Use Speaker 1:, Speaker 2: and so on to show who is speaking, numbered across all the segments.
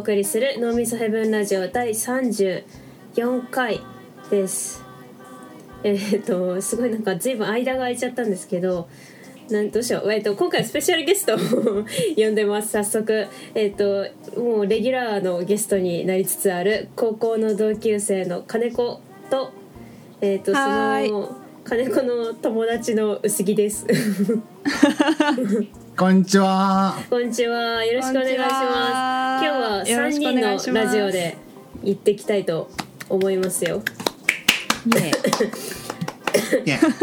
Speaker 1: 送りする脳みそヘブンラジオ第34回です。えーっとすごいなんか随分間が空いちゃったんですけどなんどうしよう、えーっと今回スペシャルゲストを呼んでます。早速えーっともうレギュラーのゲストになりつつある高校の同級生の金子とえーっとその金子の友達の薄木です
Speaker 2: こんにちは。
Speaker 1: こんにちは。よろしくお願いします。今日は
Speaker 3: よろ
Speaker 1: 三人
Speaker 3: しくお願いし
Speaker 1: の
Speaker 3: ます
Speaker 1: ラジオで行ってきたいと思いますよ。
Speaker 3: ね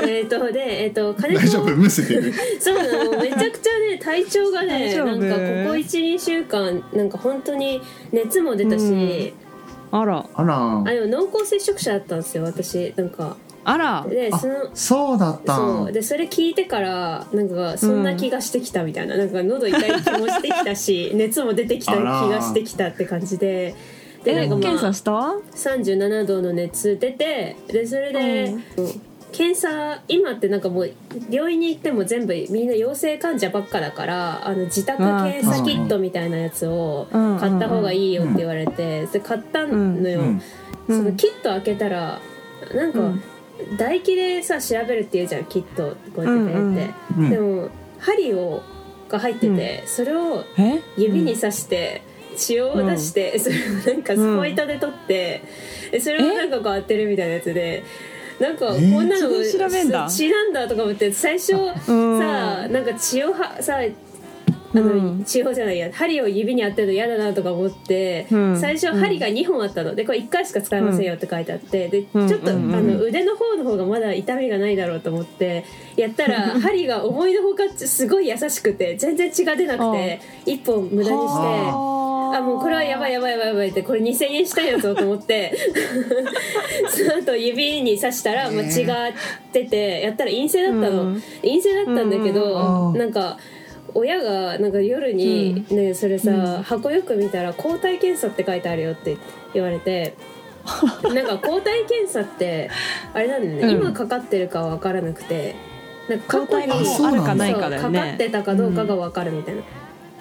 Speaker 1: えっとでえっ、と金子
Speaker 2: 大丈夫？むせてる。
Speaker 1: そうなのめちゃくちゃね体調がねなんかここ一二週間なんか本当に熱も出たし、
Speaker 3: あら
Speaker 2: あら。
Speaker 1: あでも濃厚接触者だったんですよ私なんか
Speaker 3: あら。
Speaker 2: あ
Speaker 1: でその
Speaker 2: そうだった。
Speaker 1: そう。でそれ聞いてからなんかそんな気がしてきたみたいな,、なんか喉痛い気もしてきたし 熱も出てきた気がしてきたって感じで。でなんかまあ
Speaker 3: 検査した
Speaker 1: ？37度の熱出てでそれで、検査今ってなんかもう病院に行っても全部みんな陽性患者ばっかだからあの自宅検査キットみたいなやつを
Speaker 3: うん。
Speaker 1: 買った方がいいよって言われてで買ったのよ、
Speaker 2: うん。
Speaker 1: そのキット開けたらなんか
Speaker 3: うん
Speaker 1: 唾液でさ調べるって言うじゃんキットこうやってペンって、
Speaker 2: うん
Speaker 1: でも針をが入ってて、それを
Speaker 3: え？
Speaker 1: 指に刺して血を出して、それをなんかスポイトで取って、でそれをなんかこう当てるみたいなやつで。なんかこ
Speaker 2: え
Speaker 1: んなの
Speaker 3: 血
Speaker 1: なんだとか思って最初
Speaker 3: うん。
Speaker 1: さなんか血をはさあの、
Speaker 3: う
Speaker 1: じゃないや針を指に当てるの嫌だなとか思って、
Speaker 3: うん。
Speaker 1: 最初針が2本あったの。でこれ1回しか使えませんよって書いてあってでち
Speaker 3: うん。
Speaker 1: ょっと、
Speaker 3: うん。
Speaker 1: あの腕の方の方がまだ痛みがないだろうと思ってやったら針が思いのほかすごい優しくて全然血が出なくて1本無駄にして。あ。もうこれはやばいやばいやばいやばいってこれ2,000円したいやつをと思って その後指に刺したら、まあ、血が出てやったら陰性だったの、
Speaker 3: うん。
Speaker 1: 陰性だったんだけど、
Speaker 2: うん。
Speaker 1: なんか親がなんか夜にね、それさ、箱よく見たら抗体検査って書いてあるよって言われて なんか抗体検査ってあれなんだよね、
Speaker 3: うん。
Speaker 1: 今かかってるかは分からなくてなんか過去に
Speaker 3: あるかないかだよ
Speaker 1: そうかかっ
Speaker 3: ね
Speaker 1: てたかどうかが分かるみたいな、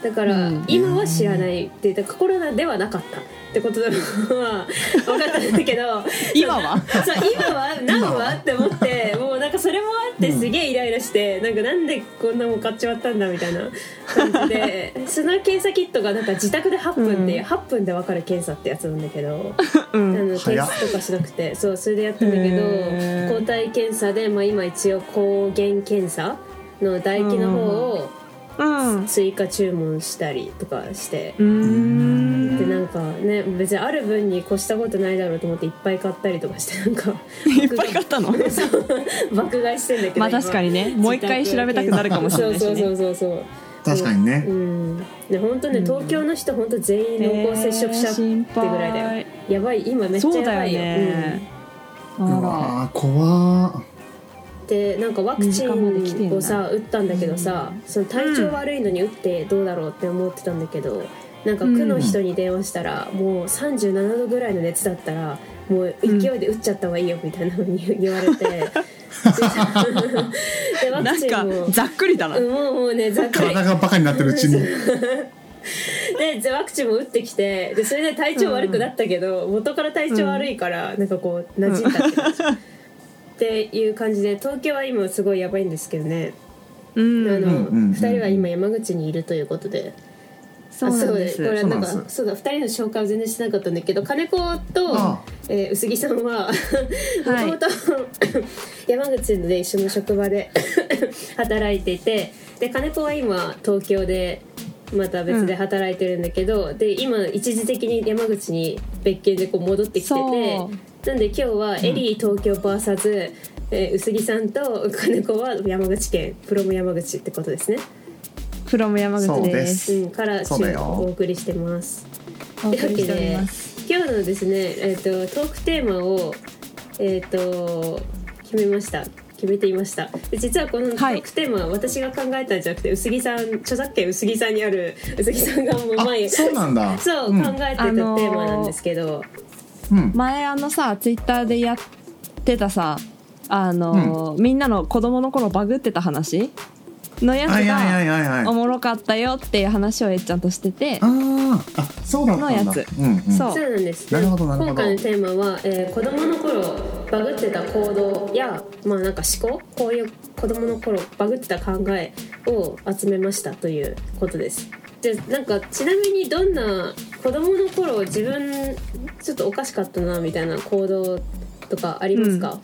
Speaker 1: だから、
Speaker 3: うん。
Speaker 1: 今は知らないって言ってコロナではなかったってことだは分かったんだけど
Speaker 3: 今は？
Speaker 1: そう今は？何は？って思ってもうなんかそれもあってすげえイライラして、なんかなんでこんなもん買っちまったんだみたいな感じでその検査キットがなんか自宅で8分で、
Speaker 3: うん
Speaker 1: 8分で分かる検査ってやつなんだけど。
Speaker 3: う
Speaker 1: あ
Speaker 3: ん
Speaker 1: の提
Speaker 2: 早っ
Speaker 1: 出とかしなくてそうそれでやったんだけど抗体検査で、まあ、今一応抗原検査の唾液の方を
Speaker 3: うん
Speaker 1: 追加注文したりとかして、
Speaker 3: うーん。
Speaker 1: でなんかね別にある分に越したことないだろうと思っていっぱい買ったりとかしてなんか
Speaker 3: いっぱい買ったの？
Speaker 1: 爆買いしてんだけど
Speaker 3: まあ確かにね。もう一回調べたくなるかもしれないし
Speaker 1: そうそう
Speaker 3: ね
Speaker 1: そうそう。
Speaker 2: 確かにね。
Speaker 1: う。ん。で本当ね東京の人本当全員濃厚接触者ってぐらいだよ、やばい今めっちゃやばいよ。
Speaker 3: ね。
Speaker 2: う
Speaker 3: あ
Speaker 2: わー怖ー。
Speaker 1: うんでなんかワクチンをさ打ったんだけどさ、その体調悪いのに打ってどうだろうって思ってたんだけどなんか区の人に電話したら、もう37度ぐらいの熱だったらもう勢いで打っちゃった方がいいよみたいなのに言われて、でワクチンも。
Speaker 3: ざっくりだな。
Speaker 1: うんもうもうねざっくり。
Speaker 2: 体がバカになってるうちに。
Speaker 1: でワクチンも打ってきてでそれで体調悪くなったけど、元から体調悪いから、なんかこう馴染んだって感じ、っていう感じで東京は今すごいやばいんですけどね、
Speaker 3: うん。
Speaker 1: あの、
Speaker 2: うんうんうん
Speaker 1: 2人は今山口にいるということで。
Speaker 3: そうなんで
Speaker 1: あ
Speaker 3: す。
Speaker 1: これなんか
Speaker 2: そう
Speaker 1: だ2人の紹介を全然しなかったんだけど金子と
Speaker 2: あ
Speaker 1: えー薄木さんはもともと 山口で一緒の職場で 働いていてで金子は今東京でまた別で働いてるんだけど、で今一時的に山口に別件でこう戻ってきててなんで今日はエリー東京 VS、えー薄木さんと金子は山口県プロム山口ってことですね、
Speaker 3: フロム山口で
Speaker 2: す。す。
Speaker 1: うん、からお送りしてます。
Speaker 3: お送りしております
Speaker 1: 今日のですね、えー、とトークテーマを、えー、と決めました。決めていました。で実はこのト
Speaker 3: はい。
Speaker 1: ークテーマは私が考えたんじゃなくて薄木さん著作権薄木さんにある薄木さんがもう
Speaker 2: あ
Speaker 1: 前、
Speaker 2: そうなんだ。
Speaker 1: そう、
Speaker 2: ん。
Speaker 1: 考えてたテーマなんですけど、
Speaker 2: うん。
Speaker 3: 前あのさツイッターでやってたさあの、みんなの子供の頃バグってた話？のやつがおもろかったよっていう話をえっちゃんとしてて
Speaker 2: あー。あそうだったんだ。
Speaker 3: のやつ。
Speaker 2: うんうん、
Speaker 3: そう。
Speaker 1: そうなんです。
Speaker 2: なるほどなるほど。
Speaker 1: 今回のテーマは、えー子供の頃バグってた行動やまあなんか思考こういう子供の頃バグってた考えを集めましたということです。じゃあなんかちなみにどんな子供の頃自分ちょっとおかしかったなみたいな行動とかありますか、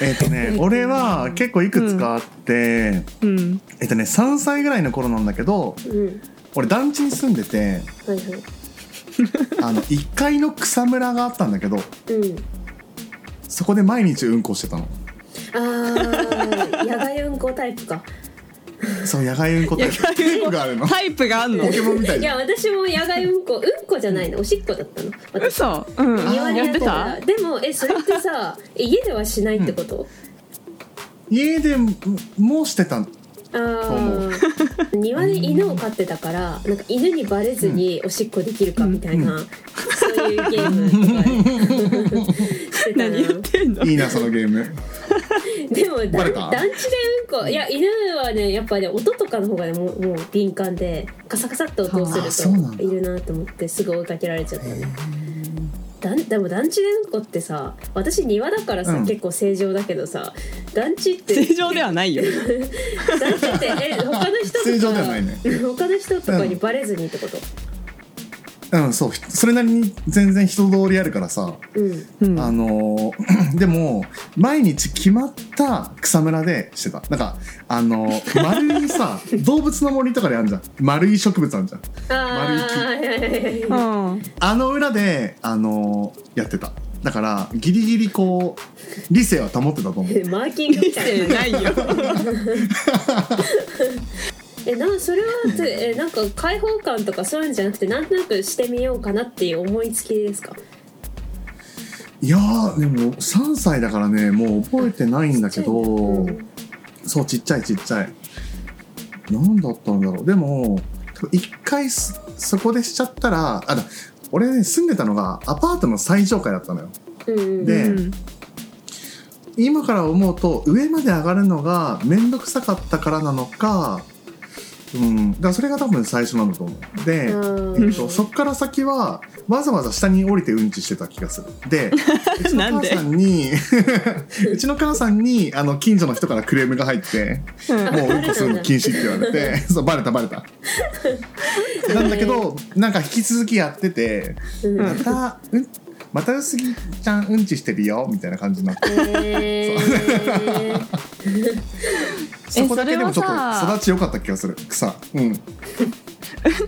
Speaker 2: えっ、とね俺は結構いくつかあって、
Speaker 3: うん。
Speaker 2: えっ、とね3歳ぐらいの頃なんだけど
Speaker 1: うん、
Speaker 2: 俺団地に住んでて
Speaker 1: はいはい。
Speaker 2: あの1階の草むらがあったんだけど
Speaker 1: うん。
Speaker 2: そこで毎日うんこしてたの。
Speaker 1: あー野外運行タイプか
Speaker 2: そう野外うんこって
Speaker 3: 野外うんこ。
Speaker 2: があるの？
Speaker 3: タイプがあんの？
Speaker 2: ポケモンみたい
Speaker 1: いや私も野外運行うんこじゃないの。おしっこだったの。私。
Speaker 3: 嘘。うん。
Speaker 1: 庭に
Speaker 3: やって
Speaker 1: やってた？
Speaker 3: た
Speaker 1: でもえそれってさえ 家ではしないってこと、
Speaker 2: 家でもうしてた
Speaker 1: ああ庭で犬を飼ってたからなんか犬にバレずにおしっこできるかみたいな、そういうゲームとかしてたな
Speaker 3: 何言ってんの？
Speaker 2: いいなそのゲーム
Speaker 1: でも団地でうんこ。いや犬はねやっぱね音とかの方がねもうもう敏感でカサカサっと音を
Speaker 2: あ
Speaker 1: す
Speaker 2: そうなんだ。
Speaker 1: るといるなと思ってすぐ追いかけられちゃったねだんでも団地でうんこってさ私庭だからさ、
Speaker 2: うん。
Speaker 1: 結構正常だけどさ団地って
Speaker 3: 正常ではないよ。
Speaker 1: 団地ってえ他の人とか
Speaker 2: 正常ではないね。
Speaker 1: 他の人とかにバレずにってこと？
Speaker 2: うんそう。それなりに全然人通りあるからさ、
Speaker 1: うん。
Speaker 3: うん。
Speaker 2: あのー でも毎日決まった草むらでしてた。なんかあのー丸いさ 動物の森とかであるじゃん。丸い植物あるじゃん。
Speaker 1: あ
Speaker 2: 丸い木。
Speaker 1: あ
Speaker 2: の裏であのーやってた。だからギリギリこう理性は保ってたと思う。
Speaker 1: マーキングみたいな
Speaker 3: ないよ
Speaker 1: えなそれは えなんか開放感とかそういうんじゃなくてなんとなくしてみようかなっていう思いつきですか？
Speaker 2: いやーでも3歳だからねもう覚えてないんだけど、
Speaker 1: うん。
Speaker 2: そうちっちゃいちっちゃい。何だったんだろう。でも一回そそこでしちゃったらあだ俺ね住んでたのがアパートの最上階だったのよ。
Speaker 1: うんうん
Speaker 2: で
Speaker 3: うん。
Speaker 2: 今から思うと上まで上がるのが面倒くさかったからなのかうん。だからそれが多分最初なんだと思う。で、
Speaker 1: ー
Speaker 2: えっと、そっから先はわざわざ下に降りてうんちしてた気がする。で うちの
Speaker 3: なんで？
Speaker 2: 母さんに うちの母さんにあの近所の人からクレームが入ってもううんこするの禁止って言われて そうバレたバレた。なんだけどなんか引き続きやってて
Speaker 1: うん。
Speaker 2: また、うん、また薄木ちゃんうんちしてるよみたいな感じになって。
Speaker 1: えー。
Speaker 2: そこだけでもちょっと育ち良かった気がする。草。うん。
Speaker 3: うん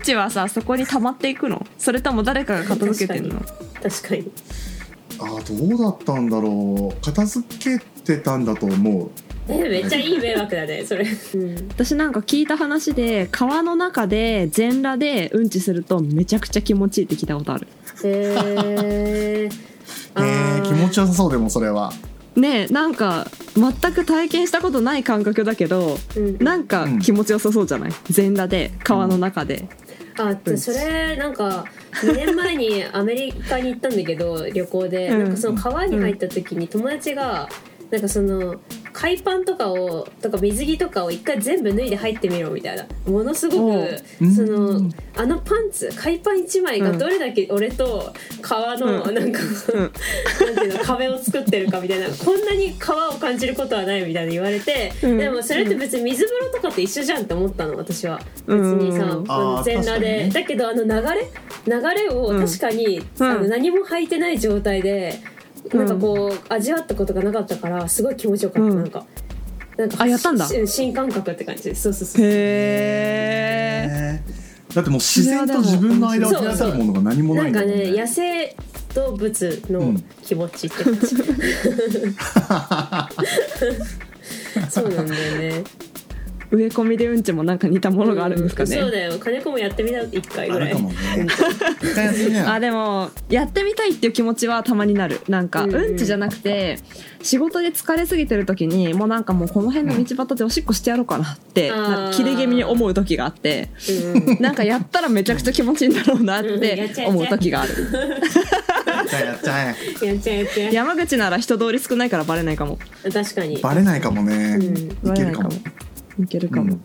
Speaker 3: ちはさそこに溜まっていくの？それとも誰かが片付けてんの？
Speaker 1: 確かに。
Speaker 2: あーどうだったんだろう。片付けてたんだと思う。
Speaker 1: えめっちゃいい迷惑だねそれ、うん、
Speaker 3: 私なんか聞いた話で川の中で全裸でうんちするとめちゃくちゃ気持ちいいって聞いたことある
Speaker 1: えー、あ
Speaker 2: えー、気持ちよさそうでもそれは。
Speaker 3: ねえなんか全く体験したことない感覚だけど
Speaker 1: うん。
Speaker 3: なんか気持ちよさそうじゃない？全裸で川の中で、
Speaker 1: あでそれなんか2年前にアメリカに行ったんだけど旅行で、
Speaker 3: うん。
Speaker 1: なんかその川に入った時に友達がなんかその海パンとかをとか水着とかを一回全部脱いで入ってみろみたいな。ものすご
Speaker 3: お
Speaker 1: く
Speaker 2: う。
Speaker 1: その
Speaker 2: うん。
Speaker 1: あのパンツ海パン1枚がどれだけ俺と川の
Speaker 3: うん。
Speaker 1: なんか、
Speaker 3: うん。
Speaker 1: なんていうの壁を作ってるかみたいなこんなに川を感じることはないみたいな言われて、
Speaker 3: うん。
Speaker 1: でもそれって別に水風呂とかって一緒じゃんって思ったの私は。別
Speaker 3: うん。
Speaker 1: にさ、全裸で、だけどあの流れ流れを
Speaker 3: うん。
Speaker 1: 確かに、
Speaker 3: うん。
Speaker 1: あの何も履いてない状態で、なんかこう味わったことがなかったからすごい気持ちよかった、
Speaker 3: うん。
Speaker 1: なんか。なんか
Speaker 3: あやったんだ。
Speaker 1: し新感覚って感じ。そうそうそう
Speaker 3: へえ
Speaker 2: えー。だってもう自然と自分の間を照らせるものが何もな
Speaker 1: ないんか
Speaker 2: んだもんね
Speaker 1: ね野生動物の気持ちって感じ、そうなんだよね
Speaker 3: 植え込みでうんちもなんか似たものがあるんですかね、
Speaker 1: うそうだよ。金子もやってみた一回ぐらい。
Speaker 2: ね。
Speaker 3: あでもやってみたいっていう気持ちはたまになる。なんか、
Speaker 1: う
Speaker 3: うん。ん、ちじゃなくて仕事で疲れすぎてる時にもうなんかもうこの辺の道端でおしっこしてやろうかなって、な切れ気味に思う時があって
Speaker 1: うんうん。
Speaker 3: なんかやったらめちゃくちゃ気持ちいいんだろうなって思う時がある
Speaker 2: やっちゃえ。やっちゃえ
Speaker 1: やっちゃ
Speaker 3: 山口なら人通り少ないからバレないかも。
Speaker 1: 確かに。
Speaker 2: バレないかもね、
Speaker 1: うん。
Speaker 2: いけるかも
Speaker 3: いけるかも、
Speaker 2: うん。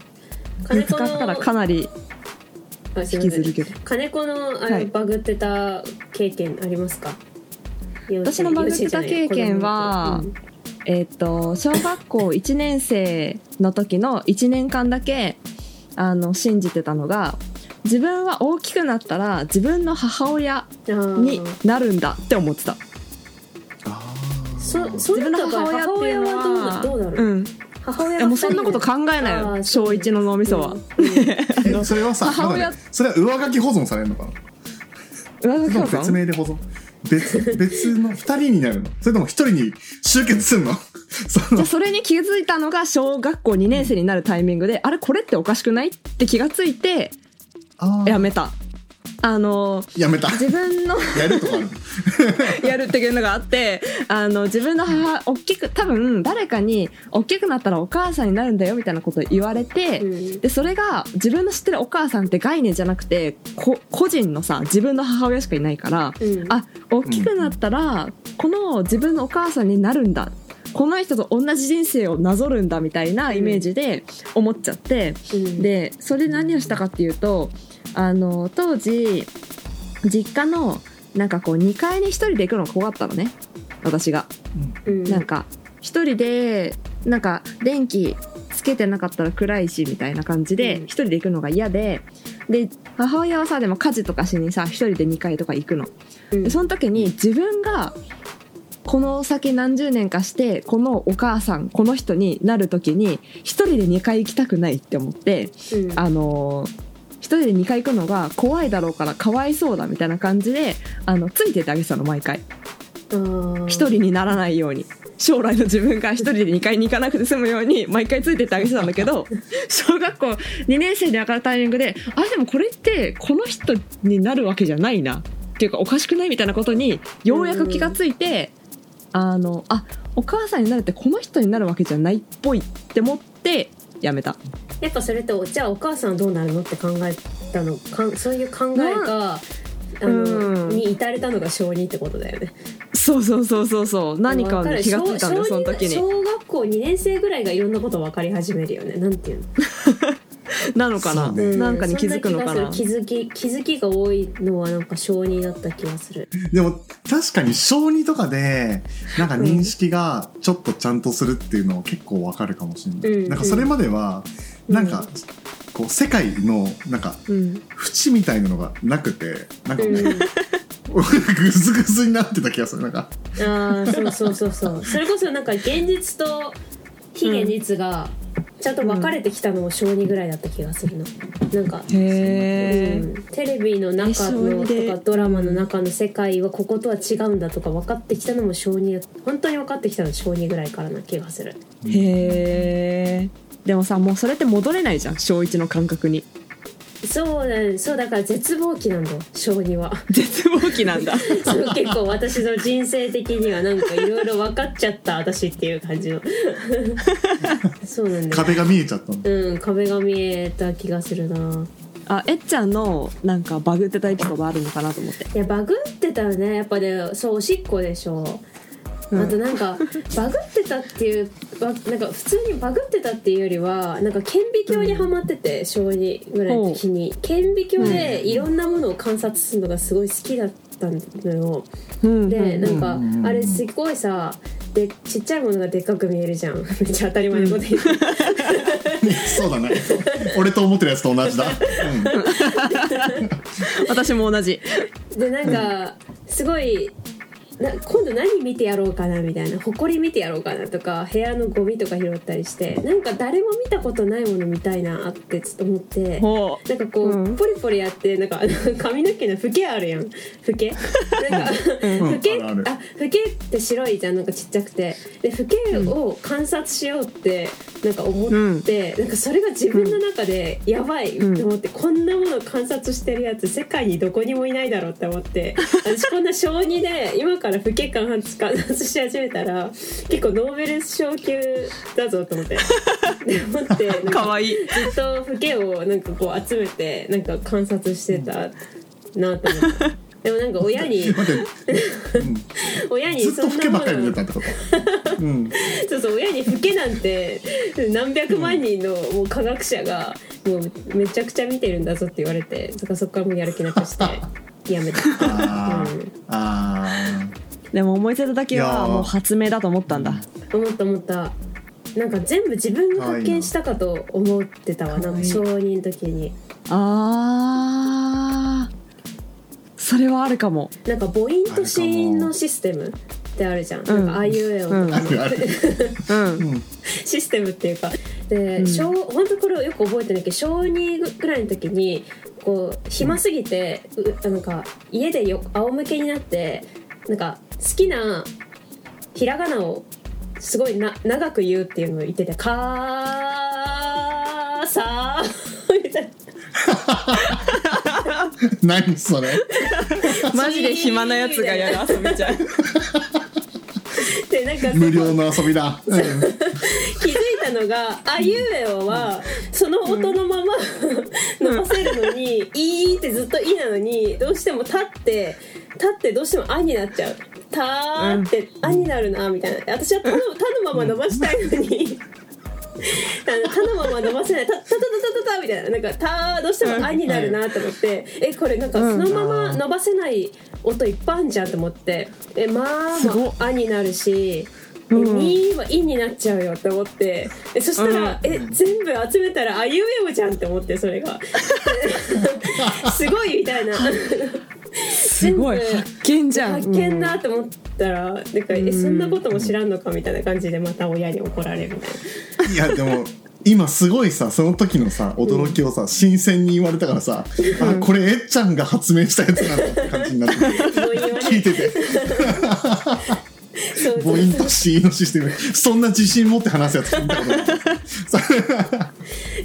Speaker 1: 金子
Speaker 3: 使ったらか
Speaker 1: の
Speaker 3: なり引きずるけど
Speaker 1: 金子のあれ、
Speaker 3: はい。
Speaker 1: バグってた経験ありますか？
Speaker 3: 私のバグってた経験は
Speaker 1: 幼稚園じゃない子供の頃
Speaker 3: えっと小学校 1年生の時の1年間だけあの信じてたのが自分は大きくなったら自分の母親
Speaker 1: うん
Speaker 3: になるんだって思ってた。自分の母親っていうの
Speaker 1: はう
Speaker 3: ん
Speaker 1: 母親
Speaker 3: いやもうそんなこと考えないよ。小1の脳みそは、
Speaker 1: うん。
Speaker 2: えそれはさ
Speaker 3: 母親
Speaker 2: ね。それは上書き保存されるのかな？
Speaker 3: 上書き保
Speaker 2: それとも別
Speaker 3: 存
Speaker 2: 名で保存？別別の2人になるの？それとも1人に集結するの？その。
Speaker 3: じゃあそれに気づいたのが小学校2年生になるタイミングで、あれこれっておかしくない？って気がついてやめたあの
Speaker 2: やめた。
Speaker 3: 自分の
Speaker 2: やるとかある。
Speaker 3: やるっていうのがあってあの自分の母大きく多分誰かに大きくなったらお母さんになるんだよみたいなことを言われて、
Speaker 1: うん。
Speaker 3: でそれが自分の知ってるお母さんって概念じゃなくてこ個人のさ自分の母親しかいないから、
Speaker 1: うん。
Speaker 3: あ大きくなったらこの自分のお母さんになるんだ。この人と同じ人生をなぞるんだみたいなイメージで思っちゃって、
Speaker 1: うん。
Speaker 3: でそれで何をしたかっていうとあの当時実家のなんかこう2階に一人で行くのが怖かったのね。私が。
Speaker 1: うん。
Speaker 3: なんか一人でなんか電気つけてなかったら暗いしみたいな感じで
Speaker 1: うん。
Speaker 3: 一人で行くのが嫌で。で母親はさでも家事とかしにさ一人で2階とか行くの。
Speaker 1: うん。
Speaker 3: でその時に自分がこの先何十年かしてこのお母さんこの人になる時に一人で2回行きたくないって思って
Speaker 1: うん。
Speaker 3: あのー一人で2回行くのが怖いだろうからかわいそうだみたいな感じであのついててあげてたの毎回。
Speaker 1: あー
Speaker 3: 一人にならないように。将来の自分が一人で2階に行かなくて済むように毎回ついてってあげてたんだけど 小学校2年生で上がるタイミングであでもこれってこの人になるわけじゃないな。っていうかおかしくないみたいなことにようやく気がついて、あのあお母さんになるってこの人になるわけじゃないっぽいって思ってやめた
Speaker 1: やっぱそれってじゃあお母さんはどうなるのって考えたのかんそういう考えが、あの
Speaker 3: うん。
Speaker 1: に至れたのが小児ってことだよね。
Speaker 3: そうそうそうそうそう。何か気がついたんだその時に。
Speaker 1: 小小学校2年生ぐらいがいろんなこと分かり始めるよねなんていうの。
Speaker 3: なのかな、
Speaker 2: そうね。
Speaker 1: う
Speaker 3: なんかに気づくのかな？
Speaker 1: 気づき気づきが多いのはなんか小児だった気がする。
Speaker 2: でも確かに小児とかでなんか認識がちょっとちゃんとするっていうのは結構わかるかもしれない、
Speaker 1: うん。
Speaker 2: なんかそれまではなんか、こう世界のなんか
Speaker 3: うん。
Speaker 2: 縁みたいなのがなくてなんかもう、
Speaker 1: うん。
Speaker 2: グズグズになってた気がする。なんか。
Speaker 1: ああそうそうそうそう。それこそなんか現実と非現実がちゃんと分かれてきたのも小児ぐらいだった気がするの。なんか
Speaker 3: へえ、
Speaker 1: うん。テレビの中のとかドラマの中の世界はこことは違うんだとか分かってきたのも小児本当に分かってきたのは小児ぐらいからな気がする。
Speaker 3: へえでもさもうそれって戻れないじゃん小一の感覚に。
Speaker 1: そうだそうだから絶望期なんだ。よ小児は。
Speaker 3: 絶望期なんだ。
Speaker 1: そう結構私の人生的にはなんかいろいろ分かっちゃった私っていう感じの。そうなんだよ
Speaker 2: 壁が見えちゃったの？
Speaker 1: うん壁が見えた気がするな。
Speaker 3: あえっちゃんのなんかバグってたエピソードあるのかなと思って。
Speaker 1: いやバグってたらね。やっぱねそうおしっこでしょ。
Speaker 3: うん
Speaker 1: あとなんか バグってたっていうばなんか普通にバグってたっていうよりはなんか顕微鏡にはまってて、小児ぐらいの時に。顕微鏡でいろんなものを観察するのがすごい好きだったのよ。
Speaker 3: うん。
Speaker 1: でなんか
Speaker 2: うん。うん。うん。
Speaker 1: あれすごいさでちっちゃいものがでっかく見えるじゃん。めっちゃ当たり前のこと言って、
Speaker 2: そうだね。俺と思ってるやつと同じだ、
Speaker 3: 私も同じ。
Speaker 1: でなんかすごいな今度何見てやろうかなみたいな埃見てやろうかなとか部屋のゴミとか拾ったりしてなんか誰も見たことないもの見たいなってちょっと思って
Speaker 3: ほ
Speaker 1: なんかこう、
Speaker 3: うん。
Speaker 1: ポリポリやってなんか髪の毛のフケあるやん。フケ？なんか
Speaker 2: うん。
Speaker 1: フケ、
Speaker 2: あ
Speaker 1: フケって白いじゃんなんかちっちゃくて。でフケを観察しようってなんか思って、なんかそれが自分の中でやばいと思って、こんなものを観察してるやつ世界にどこにもいないだろうって思って 私こんな小児で今からフケ観察観察し始めたら結構ノーベル賞級だぞと思って。で思ってなん
Speaker 3: うかわいい。
Speaker 1: ずっとフケをなんかこう集めてなんか観察してたなと思って。でもなんか親に
Speaker 2: 待って、
Speaker 1: 親に
Speaker 2: ずっと
Speaker 1: そんなもの そうそう親にフケなんて何百万人のもう科学者がもうめちゃくちゃ見てるんだぞって言われてだからそこからもうやる気なくしてやめた、
Speaker 2: あー。
Speaker 1: うん、
Speaker 2: あ
Speaker 3: でも思いついた時
Speaker 2: いやー
Speaker 3: はもう発明だと思ったんだ。
Speaker 1: 思った思った。なんか全部自分が発見したかと思ってたわなんか小2の時に。
Speaker 3: あー。それはあるかも。
Speaker 1: なんか母音と子音のシステムってあるじゃん、なんかあいうえおとか。
Speaker 2: ああるある。
Speaker 3: うん。
Speaker 1: システムっていうかで、小本当これをよく覚えてないけど小2ぐらいの時にこう暇すぎて、うなんか家でよ仰向けになってなんか好きなひらがなをすごいな長く言うっていうのを言ってて「かーさー」みたいな。
Speaker 2: 何それ。
Speaker 3: マジで暇なやつがやる遊びじゃん
Speaker 1: でなんかそ
Speaker 2: 無料の遊びだ、う。ん
Speaker 1: 気づいたのが「あいうえお」はその音のまま伸ばせるのに「い」ってずっと「い」なのにどうしても「た」って「た」ってどうしても「あ」になっちゃう「た」って「あ」になるなみたいな。私は「た」の「た」のまま伸ばしたいのに。あの「た」のまま伸ばせない「た」「た」「た」「た」「た」みたいななんか「た」どうしても「あ」になるなと思ってえこれなんかそのまま伸ばせない音いっぱいあんじゃんと思って「えまあ」
Speaker 3: すごっ
Speaker 1: も「あ」になるし「
Speaker 3: うん
Speaker 1: に」は「い」になっちゃうよって思ってそしたら、
Speaker 3: うん
Speaker 1: え全部集めたら「あいうえおじゃん」って思ってそれがすごいみたいな
Speaker 3: すごい発見じゃん。
Speaker 1: 発見だと思ったら、なんかえそんなことも知らんのかみたいな感じでまた親に怒られるみたい
Speaker 2: いやでも今すごいさその時のさ驚きをさ、新鮮に言われたからさ、あこれえっちゃんが発明したやつなんだって感じになって。聞いてて母音と子音のシステム。そんな自信持って話すやつ聞いたことない。さ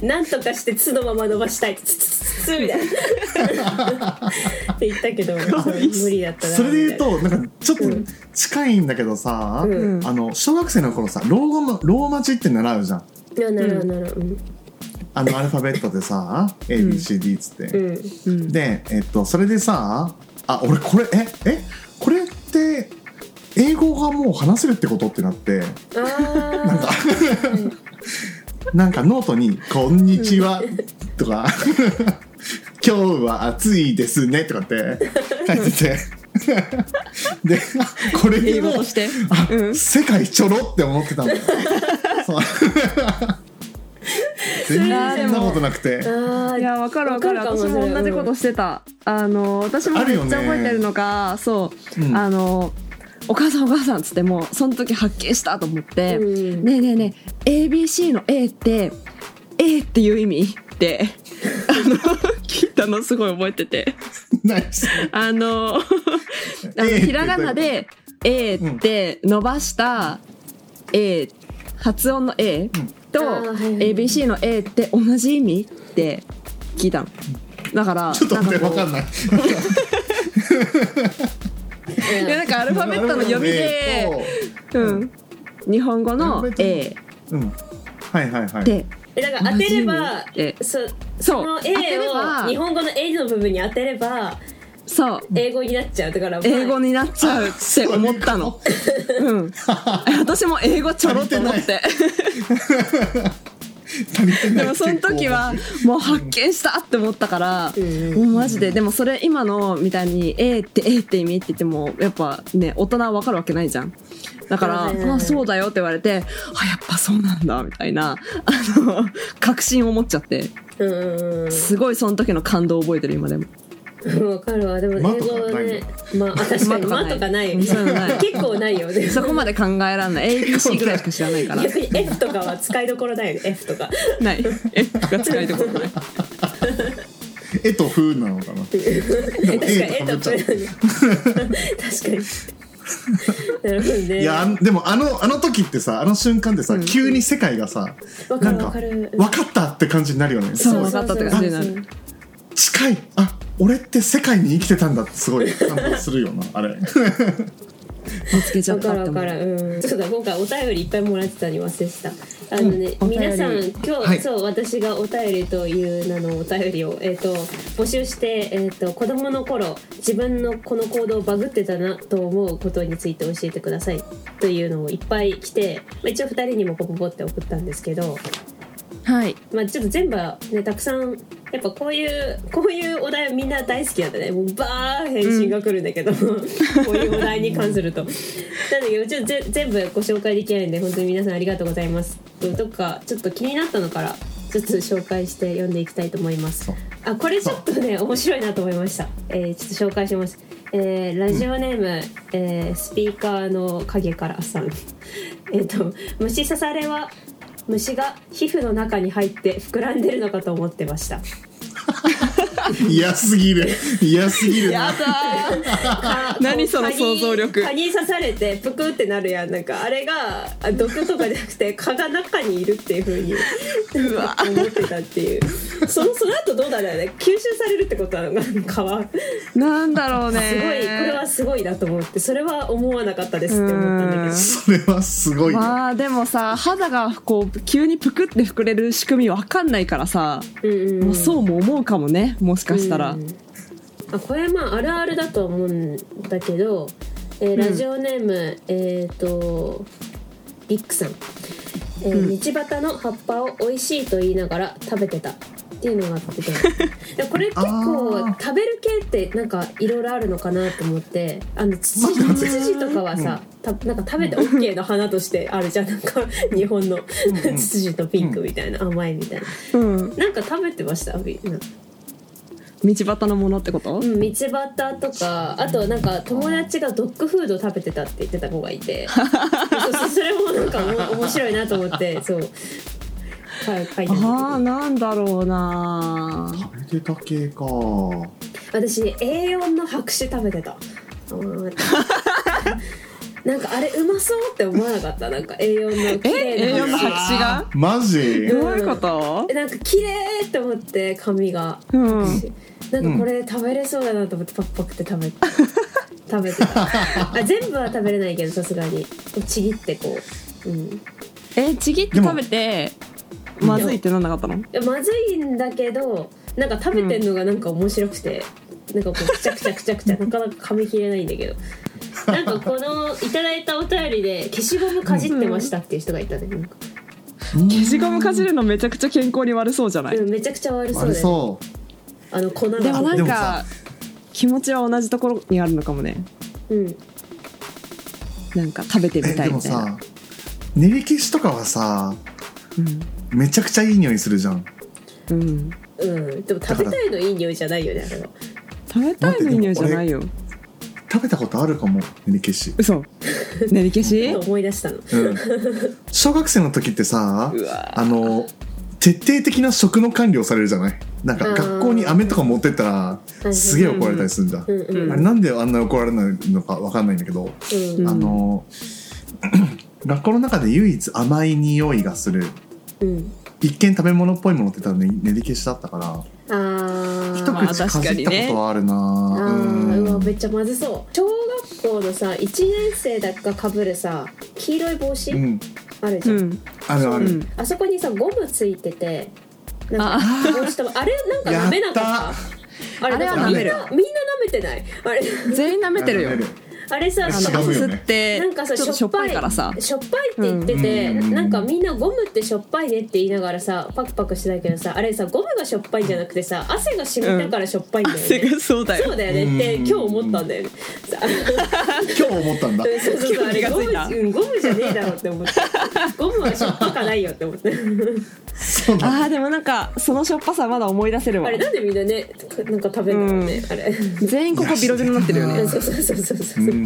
Speaker 1: なんとかして「つ」のまま伸ばしたい「つつつつつ」みたいなって言ったけど無理だったな
Speaker 2: それで言うとなんかちょっと近いんだけどさ、
Speaker 1: うん
Speaker 2: あの小学生の頃さローマローマ字って習うじゃん
Speaker 1: ん
Speaker 2: あのアルファベットでさ ABCD っつって、
Speaker 1: うん
Speaker 2: でえっとそれでさあ俺これええこれって英語がもう話せるってことってなって。
Speaker 1: あ
Speaker 2: なんか。ノートに「こんにちは」とか 「今日は暑いですね」とかって。書いてて。でこれで
Speaker 3: 英
Speaker 2: も
Speaker 3: 語として。
Speaker 2: あ、
Speaker 3: うん。
Speaker 2: 世界ちょろって思ってたんだよそう。全然そんなことなくて。
Speaker 1: あ
Speaker 3: いやわかるわかる。
Speaker 1: わかるかも
Speaker 3: 私も同じことしてた。あの私もめっちゃ覚えてるのがそう、
Speaker 2: うん。
Speaker 3: あのお母さんお母さんっつってもうその時発見したと思って、
Speaker 1: うん。
Speaker 3: ねえねえねえ ABC の A って A っていう意味ってあの 聞いたのすごい覚えてて。あのあのひらがなで A って伸ばした A 発音の A と ABC の A って同じ意味って聞いたの。だから
Speaker 2: ちょっと待って
Speaker 3: なんかこう
Speaker 2: わかんない
Speaker 3: いやなんかアルファベットの読みで、う。ん、日本語の A
Speaker 2: ッうん。はいはいはい。
Speaker 3: で
Speaker 1: えだから当てれば
Speaker 3: え
Speaker 1: そ
Speaker 3: そう。
Speaker 1: その
Speaker 3: 当て
Speaker 1: A
Speaker 3: れば
Speaker 1: を日本語の A の部分に当てれば
Speaker 3: そう。
Speaker 1: 英語になっちゃうだから
Speaker 3: 英語になっちゃうって思ったの。うん。私も英語ちょろっと思って。でもその時はもう発見したって思ったから、
Speaker 1: ん
Speaker 3: もうマジで。でもそれ今のみたいに A って A って意味って言ってもやっぱね大人は分かるわけないじゃん。だから「
Speaker 1: はいはいはい
Speaker 3: あそうだよ」って言われて「あやっぱそうなんだ」みたいなあの確信を持っちゃって。すごいその時の感動を覚えてる今でも。
Speaker 1: うんわかるわ。でも英
Speaker 2: 間と
Speaker 1: 語
Speaker 2: かない
Speaker 1: ねまあ確かに
Speaker 3: 間
Speaker 1: 間とかない。結構ないよ。ね
Speaker 3: そこまで考えらんない。ABC ぐらいしか知らないから。
Speaker 1: 逆に F とかは使いどころだよね。F とか。
Speaker 3: ない。F が使いどころない。
Speaker 2: 絵と風なのかな？
Speaker 1: 確かに
Speaker 2: A
Speaker 1: と
Speaker 2: とかぶっちゃう。
Speaker 1: F 確かに。なるほどね。
Speaker 2: いやでもあのあの時ってさあの瞬間でさ、急に世界がさ
Speaker 1: わかる
Speaker 2: なんか
Speaker 1: わかる。
Speaker 2: 分かったって感じになるよね。
Speaker 3: そう分かったって感じになる。
Speaker 2: 近い。あ俺って世界に生きてたんだってすごい 感動するよなあれ。
Speaker 3: 見つけちゃったって思う。
Speaker 1: うん、そうだ今回お便りいっぱいもらってたに忘れてた。あのね、
Speaker 3: うん
Speaker 1: 皆さん今日、
Speaker 2: はい。
Speaker 1: そう私がお便りという名のお便りを、えー、と募集して、えー、と子供の頃自分のこの行動バグってたなと思うことについて教えてください。というのをいっぱい来て、まあ、一応2人にもポポポって送ったんですけど、
Speaker 3: はい。
Speaker 1: まあちょっと全部はねたくさんやっぱこういうこういうお題はみんな大好きなんだね。もうバー返信が来るんだけど、こういうお題に関すると。なんだけどちょっとぜ全部ご紹介できないんで本当に皆さんありがとうございます。どっかちょっと気になったのからちょっと紹介して読んでいきたいと思います。あこれちょっとね面白いなと思いました、えーちょっと紹介します。えーラジオネーム、えースピーカーの影からさん。えっと虫刺されは虫が皮膚の中に入って膨らんでるのかと思ってました。
Speaker 2: 嫌すぎる。嫌すぎるな。
Speaker 3: や何その想像力。
Speaker 1: 蚊に刺されてプクってなるやん。なんかあれがあ毒とかじゃなくて蚊が中にいるっていうふうに
Speaker 3: うわ。
Speaker 1: 思ってたっていう。そのその後どうだろうね？吸収されるってことなのか蚊は。
Speaker 3: なんだろうね。
Speaker 1: すごいこれはすごいなと思ってそれは思わなかったですって思ったんだけど。
Speaker 2: それはすごいよ
Speaker 3: まあでもさ肌がこう急にぷくって膨れる仕組みわかんないからさ、
Speaker 1: うんうん
Speaker 3: もうそうも思うかもね。もしかしたら、
Speaker 1: うん。あこれはまああるあるだと思うんだけど、えーラジオネーム、えっ、とリックさん、えー道端の葉っぱを美味しいと言いながら食べてたっていうのがあって。でこれ結構食べる系ってなんかいろいろあるのかなと思って。あのツツジとかはさ、たなんか食べて OK の花としてあるじゃん。なんか日本の
Speaker 2: うん
Speaker 1: ツツジとピンクみたいな、甘いみたいな。
Speaker 3: うん。
Speaker 1: なんか食べてました？みんな
Speaker 3: 道端のものってこと、
Speaker 1: うん、道端とかあとなんか友達がドッグフード食べてたって言ってた子がいて それもなんかお面白いなと思ってそう。書い書いてあ
Speaker 3: あなんだろうな。
Speaker 2: 食べてた系か。
Speaker 1: 私 A4 の白紙食べてた。うん なんかあれうまそうって思わなかった？なんか A4 の綺麗
Speaker 3: え？
Speaker 1: な
Speaker 3: A4 の白紙が？
Speaker 2: マジ？
Speaker 3: どういうこと？
Speaker 1: えなんか綺麗って思って紙が。
Speaker 3: うん。
Speaker 1: なんかこれ食べれそうだなと思ってパクパクって食べ 食べてた。あ全部は食べれないけどさすがに。ちぎってこう、うん、い
Speaker 3: え？ちぎって食べてまずいってなんなかったの？
Speaker 1: やまずいんだけどなんか食べてんのがなんか面白くて、なんかこうくちゃくちゃくちゃくちゃなかなか噛み切れないんだけどなんかこのいただいたお便りで消しゴムかじってましたっていう人がいたねなんか、
Speaker 3: 消しゴムかじるのめちゃくちゃ健康に悪そうじゃない、
Speaker 1: うん、めちゃくちゃ悪そう
Speaker 2: 悪
Speaker 1: で
Speaker 2: そ
Speaker 1: あの粉が。
Speaker 3: でもなんか気持ちは同じところにあるのかもね。
Speaker 1: うん。
Speaker 3: なんか食べてみたいみたいな。
Speaker 2: さ練り消しとかはさめちゃくちゃいい匂いするじゃん。
Speaker 3: うん、うん、
Speaker 1: うん、でも食べたいのいい匂いじゃないよねあれは。
Speaker 3: 食べたいのいい匂いじゃないよ
Speaker 2: 食べたことあるかも練り消し。
Speaker 3: 嘘。練り消し？
Speaker 1: 思い出したの。
Speaker 2: うん。小学生の時ってさあの徹底的な食の管理をされるじゃない？なんか学校に飴とか持ってったら
Speaker 1: い
Speaker 2: すげえ怒られたりするんだ、
Speaker 1: うんうん
Speaker 2: あれなんであんな怒られないのかわかんないんだけど、
Speaker 1: うん。
Speaker 2: あの 学校の中で唯一甘い匂いがする。
Speaker 1: うん。
Speaker 2: 一見食べ物っぽいものって多分ね練り消しだったから一口かじったことはあるな。
Speaker 1: あーうわ
Speaker 2: うん
Speaker 1: めっちゃまずそう。小学校のさ1年生だかかぶるさ黄色い帽子、
Speaker 2: うん。
Speaker 1: あるじゃん、
Speaker 3: うん。
Speaker 2: あるある、
Speaker 3: うん。
Speaker 1: あそこにさゴムついててなんか帽子ともあれなんか舐めなかった？あれ
Speaker 3: あれは
Speaker 1: なんか
Speaker 3: 舐める。
Speaker 1: みんなみんな舐めてない？あれ。
Speaker 3: 全員舐めてるよ
Speaker 2: あ
Speaker 1: れさ
Speaker 2: あ
Speaker 3: あの
Speaker 2: 違うよね。
Speaker 3: 吸って
Speaker 1: なんかさ
Speaker 3: ちょっとしょっぱい。からさ
Speaker 1: しょっぱいって言ってて、
Speaker 2: うん
Speaker 1: なんかみんなゴムってしょっぱいねって言いながらさパクパクしてたけどさあれさゴムがしょっぱいんじゃなくてさ汗が染みたからしょっぱいんだよね、
Speaker 3: 汗がそうだよ。
Speaker 1: そうだよねって
Speaker 2: うん
Speaker 1: 今日思ったんだよね。さ
Speaker 2: 今日思ったんだ。
Speaker 1: そうそうそうあれゴムゴムじゃねえだろって思ってゴムはしょっぱかないよって思って
Speaker 3: あーでもなんかそのしょっぱさまだ思い出せるわ。
Speaker 1: あれなんでみんなねなんか食べるんだろうね、あれ。
Speaker 3: 全員ここビロビロになってるよね。
Speaker 1: そうそうそうそうそう。
Speaker 2: うーん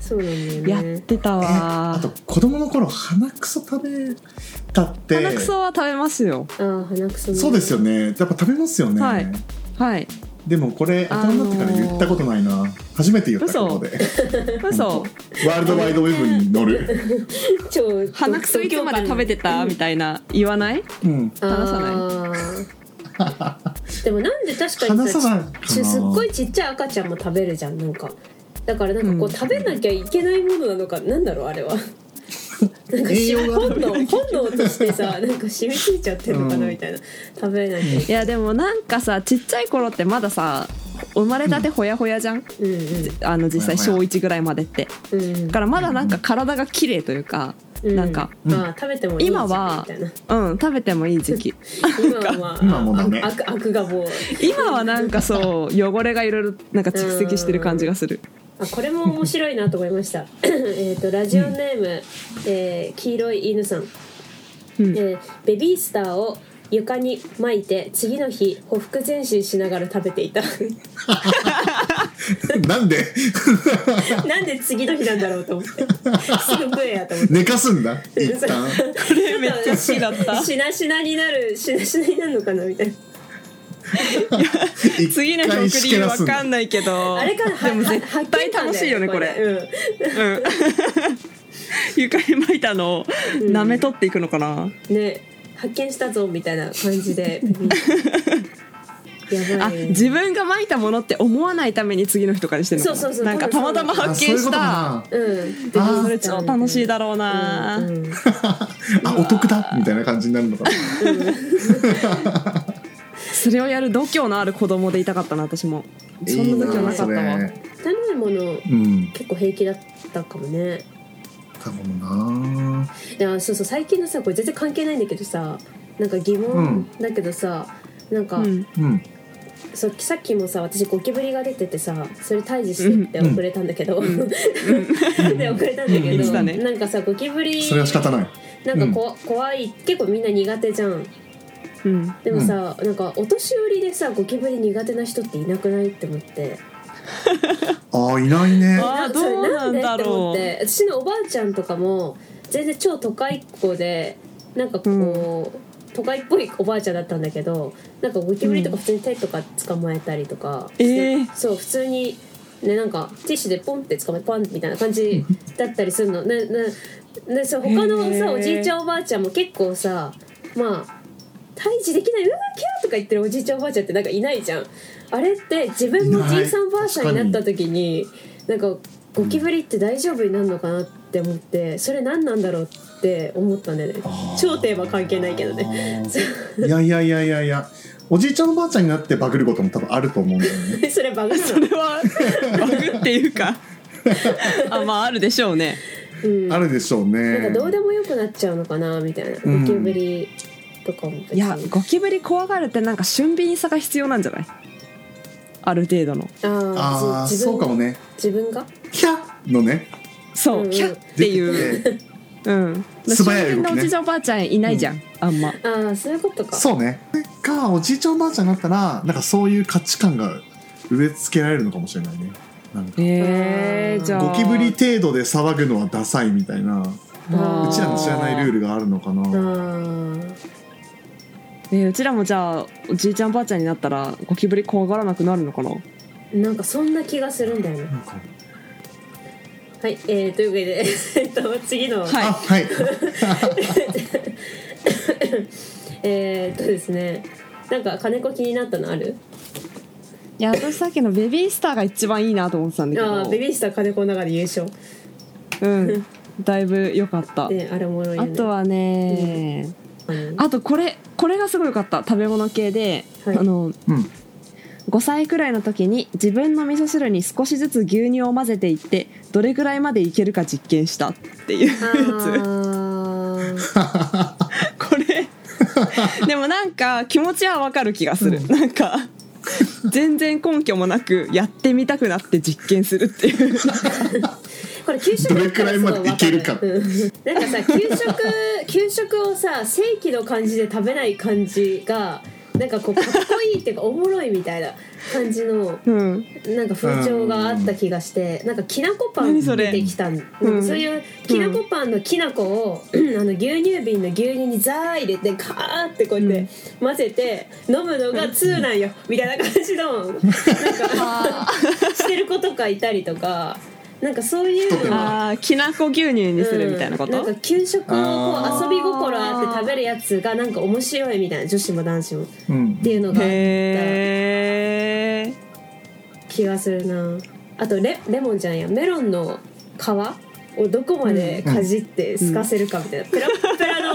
Speaker 1: そうだね。
Speaker 3: ってた
Speaker 2: え
Speaker 3: わ。
Speaker 2: あと子供の頃鼻くそ食べたって。
Speaker 3: 鼻くそは食べますよ。
Speaker 1: ああ鼻くそね。
Speaker 2: そうですよね。やっぱ食べますよね、
Speaker 3: はい。はい。
Speaker 2: でもこれ大人になってから言ったことないな、初めて言ったことで。
Speaker 3: 嘘。
Speaker 2: ワールドワイドウェブに載る、
Speaker 1: 超
Speaker 3: 鼻くそいつまで食べてた？みたいな言わない？
Speaker 2: うん、
Speaker 3: 話さない？
Speaker 1: でもなんで確かに
Speaker 2: 話さ
Speaker 1: さ
Speaker 2: ないかな。
Speaker 1: ちすっごいちっちゃい赤ちゃんも食べるじゃん。なんかだからなんかこう、
Speaker 3: うん。
Speaker 1: 食べなきゃいけないものなのかなんだろうあれは。なんかし
Speaker 2: 栄養が
Speaker 1: 本能本能としてさ なんか染みついちゃってるのかな
Speaker 2: うん
Speaker 1: みたいな。食べなきゃい
Speaker 3: い。やでもなんかさちっちゃい頃ってまださ生まれたてほやほやじゃん、
Speaker 1: うん
Speaker 3: あの実際小
Speaker 2: ほやほや
Speaker 3: 1ぐらいまでって。
Speaker 1: うんうん。
Speaker 3: だからまだなんか体が綺麗というか
Speaker 1: う
Speaker 3: なんか
Speaker 1: まあ食べてもいい
Speaker 3: 今は
Speaker 1: みたいな。
Speaker 3: うん食べてもいい時期。
Speaker 1: 今はまあ
Speaker 2: 今はもうダメ。
Speaker 1: 悪悪がもう。
Speaker 3: 今はなんかそう汚れがいろいろなんか蓄積してる感じがする
Speaker 1: あこれも面白いなと思いました。えっとラジオネーム、えー黄色い犬さん、
Speaker 3: うん。
Speaker 1: えーベビースターを床に巻いて次の日ほふ前進しながら食べていた。
Speaker 2: なんで？
Speaker 1: なんで次の日なんだろうと思って。すぐ食えやと思って。
Speaker 2: 寝かすんだ？一旦。
Speaker 3: これめっちゃ好きだった。
Speaker 1: しなしなになるしなしなになるのかなみたいな
Speaker 3: 次の日送り理由わかんないけど。
Speaker 1: あれから
Speaker 3: でも絶対楽しいよねこれ。
Speaker 1: うん
Speaker 3: うん。床に巻いたのを舐め取っていくのかな、
Speaker 1: ね発見したぞみたいな感じで。やば
Speaker 3: あ自分が巻いたものって思わないために次の日とかにしてるのかな？
Speaker 1: そうそうそう
Speaker 3: なんかたまたま
Speaker 2: あ
Speaker 3: 発見した。
Speaker 2: そう
Speaker 1: ん。
Speaker 2: あー
Speaker 3: それ超楽しいだろうな、
Speaker 1: うんうん。
Speaker 2: あお得だみたいな感じになるのかな
Speaker 3: それをやる度胸のある子供でいたかったな私も。そんな度胸なかったわ。
Speaker 2: いいな
Speaker 1: 汚いもの
Speaker 2: うん
Speaker 1: 結構平気だったかもね。
Speaker 2: 多分な。い
Speaker 1: やそうそう最近のさこれ全然関係ないんだけどさなんか疑問だけどさ、なんか、
Speaker 3: うん。
Speaker 2: うん。
Speaker 1: そうさっきもさ私ゴキブリが出ててさそれ退治してって遅れたんだけど、で遅れたんだけど、
Speaker 3: ね。
Speaker 1: なんかさゴキブリ
Speaker 2: それは仕方ない。
Speaker 1: なんかこ、怖い。結構みんな苦手じゃん
Speaker 3: うん。
Speaker 1: でもさ、なんかお年寄りでさゴキブリ苦手な人っていなくないって思って。
Speaker 2: ああいないね。
Speaker 3: あーどうなんだろう。
Speaker 1: って思って私のおばあちゃんとかも全然超都会っ子でなんかこう、都会っぽいおばあちゃんだったんだけどなんかゴキブリとか普通に手とか捕まえたりとか、
Speaker 3: えー。
Speaker 1: そう普通にねなんかティッシュでポンって捕まえてパンみたいな感じだったりするの。ねねでそう他の
Speaker 3: へー。
Speaker 1: さおじいちゃんおばあちゃんも結構さまあ退治できない？うわキャーとか言ってるおじいちゃんおばあちゃんってなんかいないじゃん。あれって自分もじいさんばあさんになった時になんかゴキブリって大丈夫になるのかなって思ってそれ何なんだろうって思ったんだよね。超テーマ関係ないけどね。
Speaker 2: いやいやいやいや。いやおじいちゃんおばあちゃんになってバグることも多分あると思うんだよね。
Speaker 1: それバグな
Speaker 3: それはバグっていうか。あまああるでしょうね。
Speaker 1: うん。
Speaker 2: あるでしょうね。
Speaker 1: なんかどうでもよくなっちゃうのかなみたいな。
Speaker 2: うん。
Speaker 1: ゴキブリとかも別に。
Speaker 3: いやゴキブリ怖がるってなんか俊敏さが必要なんじゃない？ある程度の。
Speaker 2: ああそうかもね。
Speaker 1: 自分が？
Speaker 2: キャッのね。
Speaker 3: そう、キャッっていう。うん。
Speaker 2: 素早い動きね。
Speaker 3: おじいちゃんおばあちゃんいないじゃん、あんま。
Speaker 1: ああそういうことか。
Speaker 2: そうね。かおじいちゃんおばあちゃんになったらなんかそういう価値観が植え付けられるのかもしれないね。なんか。
Speaker 3: えー、じゃあ。
Speaker 2: ゴキブリ程度で騒ぐのはダサいみたいな。うちらの知らないルールがあるのかな
Speaker 1: あー
Speaker 3: えーうちらもじゃあおじいちゃんおばあちゃんになったらゴキブリ怖がらなくなるのかな？
Speaker 1: なんかそんな気がするんだよね。
Speaker 2: なんか。
Speaker 1: はいえー、というわけで えっと次の、
Speaker 3: はい
Speaker 2: あはい。
Speaker 1: えー、っとですねなんか金子気になったのある？
Speaker 3: いや私さっきのベビースターが一番いいなと思ってたんだけど。
Speaker 1: ああベビースター金子の中で優勝。
Speaker 3: うんだいぶ良かった、
Speaker 1: であれおもろいよね。
Speaker 3: あとはね、
Speaker 1: うん
Speaker 3: あとこれこれがすごい良かった。食べ物系で、
Speaker 1: はい。
Speaker 3: あの
Speaker 2: うん。
Speaker 3: 5歳くらいの時に自分の味噌汁に少しずつ牛乳を混ぜていってどれくらいまでいけるか実験したっていうやつ。
Speaker 1: あ
Speaker 3: これでもなんか気持ちはわかる気がする、なんか全然根拠もなくやってみたくなって実験するっていう。
Speaker 1: ー これ給食
Speaker 2: どれくらいまでいけるか。
Speaker 1: そうん。なんかさ給食給食をさ正規の感じで食べない感じがなんかこうかっこいいっていうかおもろいみたいな感じの
Speaker 3: うん。
Speaker 1: なんか風潮があった気がしてなんかきなこパン
Speaker 3: 何それ
Speaker 1: 出てきたん。
Speaker 3: うん。
Speaker 1: そういうきなこパンのきな粉を、あの牛乳瓶の牛乳にザー入れてカーってこうやって混ぜて飲むのが通なんよみたいな感じのなんか してる子とかいたりとかなんかそういうの
Speaker 3: ああきなこ牛乳にするみたいなこと、
Speaker 1: うんなんか給食をこ
Speaker 2: あー
Speaker 1: う遊び心あって食べるやつがなんか面白いみたいな女子も男子もっ
Speaker 2: うん。
Speaker 1: ていうのがあった
Speaker 3: へえ
Speaker 1: 気がするな。あとレレモンじゃんや。メロンの皮をどこまでかじってすかせるかみたいな、ペラッペラの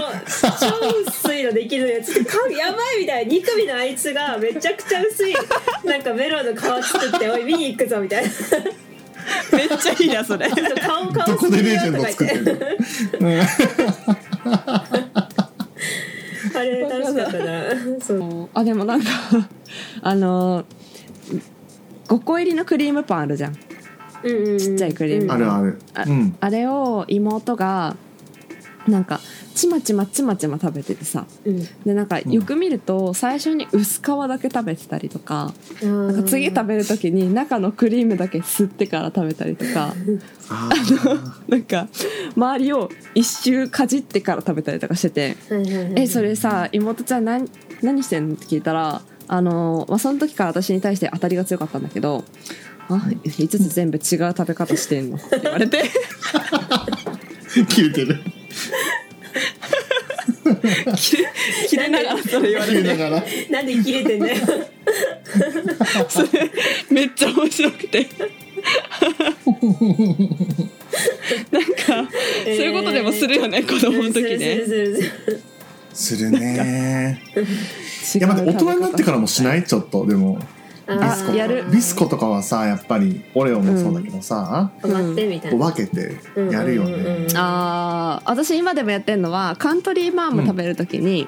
Speaker 1: 超薄いのできるやつ。かやばいみたいな。2組のあいつがめちゃくちゃ薄い。なんかメロンの皮作っておい見に行くぞみたいな
Speaker 3: めっちゃいいなそれ。
Speaker 1: 顔顔
Speaker 2: どこでレジェンド作って
Speaker 1: る
Speaker 2: る
Speaker 1: あれ楽しかったな。そう。
Speaker 3: あでもなんか あの5個入りのクリームパンあるじゃん
Speaker 1: うんうん。
Speaker 3: ちっちゃいクリーム。
Speaker 2: あるある。
Speaker 3: あ
Speaker 2: うん。
Speaker 3: あれを妹がなんかちまちまちまちま食べててさ。
Speaker 1: うん。
Speaker 3: でなんかよく見ると最初に薄皮だけ食べてたりとか
Speaker 1: うん。
Speaker 3: なんか次食べる時に中のクリームだけ吸ってから食べたりとか
Speaker 2: あー。
Speaker 3: なんか周りを一周かじってから食べたりとかしてて。えそれさ妹ちゃん何何してんのって聞いたらあの、まあ、その時から私に対して当たりが強かったんだけど「あ5つ全部違う食べ方してんの?」って言われて。
Speaker 2: 切れてる
Speaker 3: 切れ切れながらそれ言われて。
Speaker 2: ながら。
Speaker 1: なんで切れてんだよ。
Speaker 3: それめっちゃ面白くて。なんか、そういうことでもするよね子供の時ね。
Speaker 1: する
Speaker 2: ね
Speaker 3: い
Speaker 2: いや待って大人になってからもしない？ちょっとでも。
Speaker 1: あ
Speaker 2: ビスコ
Speaker 3: やる。
Speaker 2: ビスコとかはさやっぱりオレオもそうだけどさ、う
Speaker 1: な。
Speaker 2: 分けてやるよね、
Speaker 1: うんうんうん。うん
Speaker 3: あー私今でもやってるのはカントリーマーム食べる時に、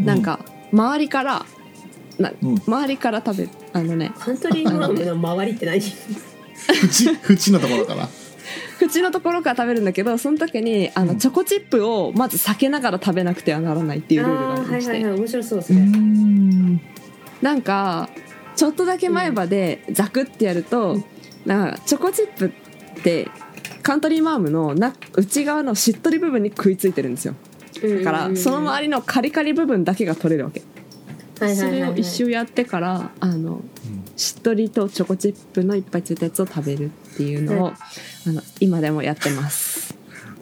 Speaker 3: なんか周りからな
Speaker 2: うん。
Speaker 3: 周りから食べるあのね
Speaker 1: カントリーマームの周りって何？
Speaker 2: 縁縁 のところから？
Speaker 3: 口のところから食べるんだけどその時にあの、
Speaker 2: うん。
Speaker 3: チョコチップをまず避けながら食べなくてはならないっていうルールが
Speaker 1: あ
Speaker 3: りまして、
Speaker 1: はいはいはい。面白そうそれ
Speaker 2: ん。
Speaker 3: なんかちょっとだけ前歯でザクってやると、なんかチョコチップってカントリーマームのな内側のしっとり部分に食いついてるんですよ。だからその周りのカリカリ部分だけが取れるわけ。それを一周やってからあのしっとりとチョコチップのいっぱいついたやつを食べるっていうのを、
Speaker 1: はい。
Speaker 3: あの今でもやってます、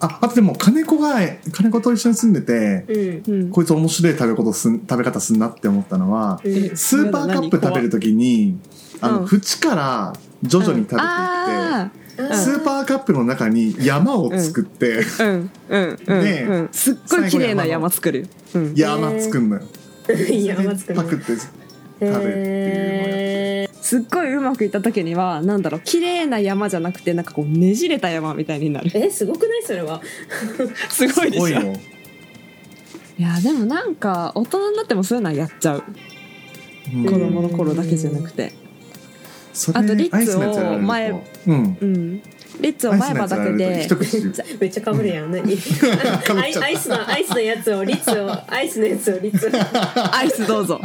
Speaker 2: ああとでも金子が金子と一緒に住んでて
Speaker 1: うん。
Speaker 3: うん、
Speaker 2: こいつ面白い食べことすん食べ方すんなって思ったのは
Speaker 1: うん。
Speaker 2: スーパーカップ食べるときにあの、
Speaker 3: うん
Speaker 2: 縁から徐々に食べていって、スーパーカップの中に山を作って、
Speaker 3: ーうん。うん。うん、すっごい綺麗な山作るよ、うん、
Speaker 2: 山作んのよ。
Speaker 1: ー 山作る
Speaker 2: パクって食べるっていうのをやって
Speaker 1: へ
Speaker 3: すっごいうまくいった時にはなんだろう綺麗な山じゃなくてなんかこうねじれた山みたいになる。
Speaker 1: ーえすごくない？それは。
Speaker 3: すごいでしょ。い。やでもなんか大人になってもそういうのはやっちゃう。
Speaker 2: うん。
Speaker 3: 子供の頃だけじゃなくて。あとリッツを前
Speaker 2: うん。
Speaker 3: うんリッツを前歯だけで
Speaker 1: めっちゃかぶるやん。何？アイアイスのアイスのやつをリッツをアイスのやつをリッツ
Speaker 3: アイスどうぞ。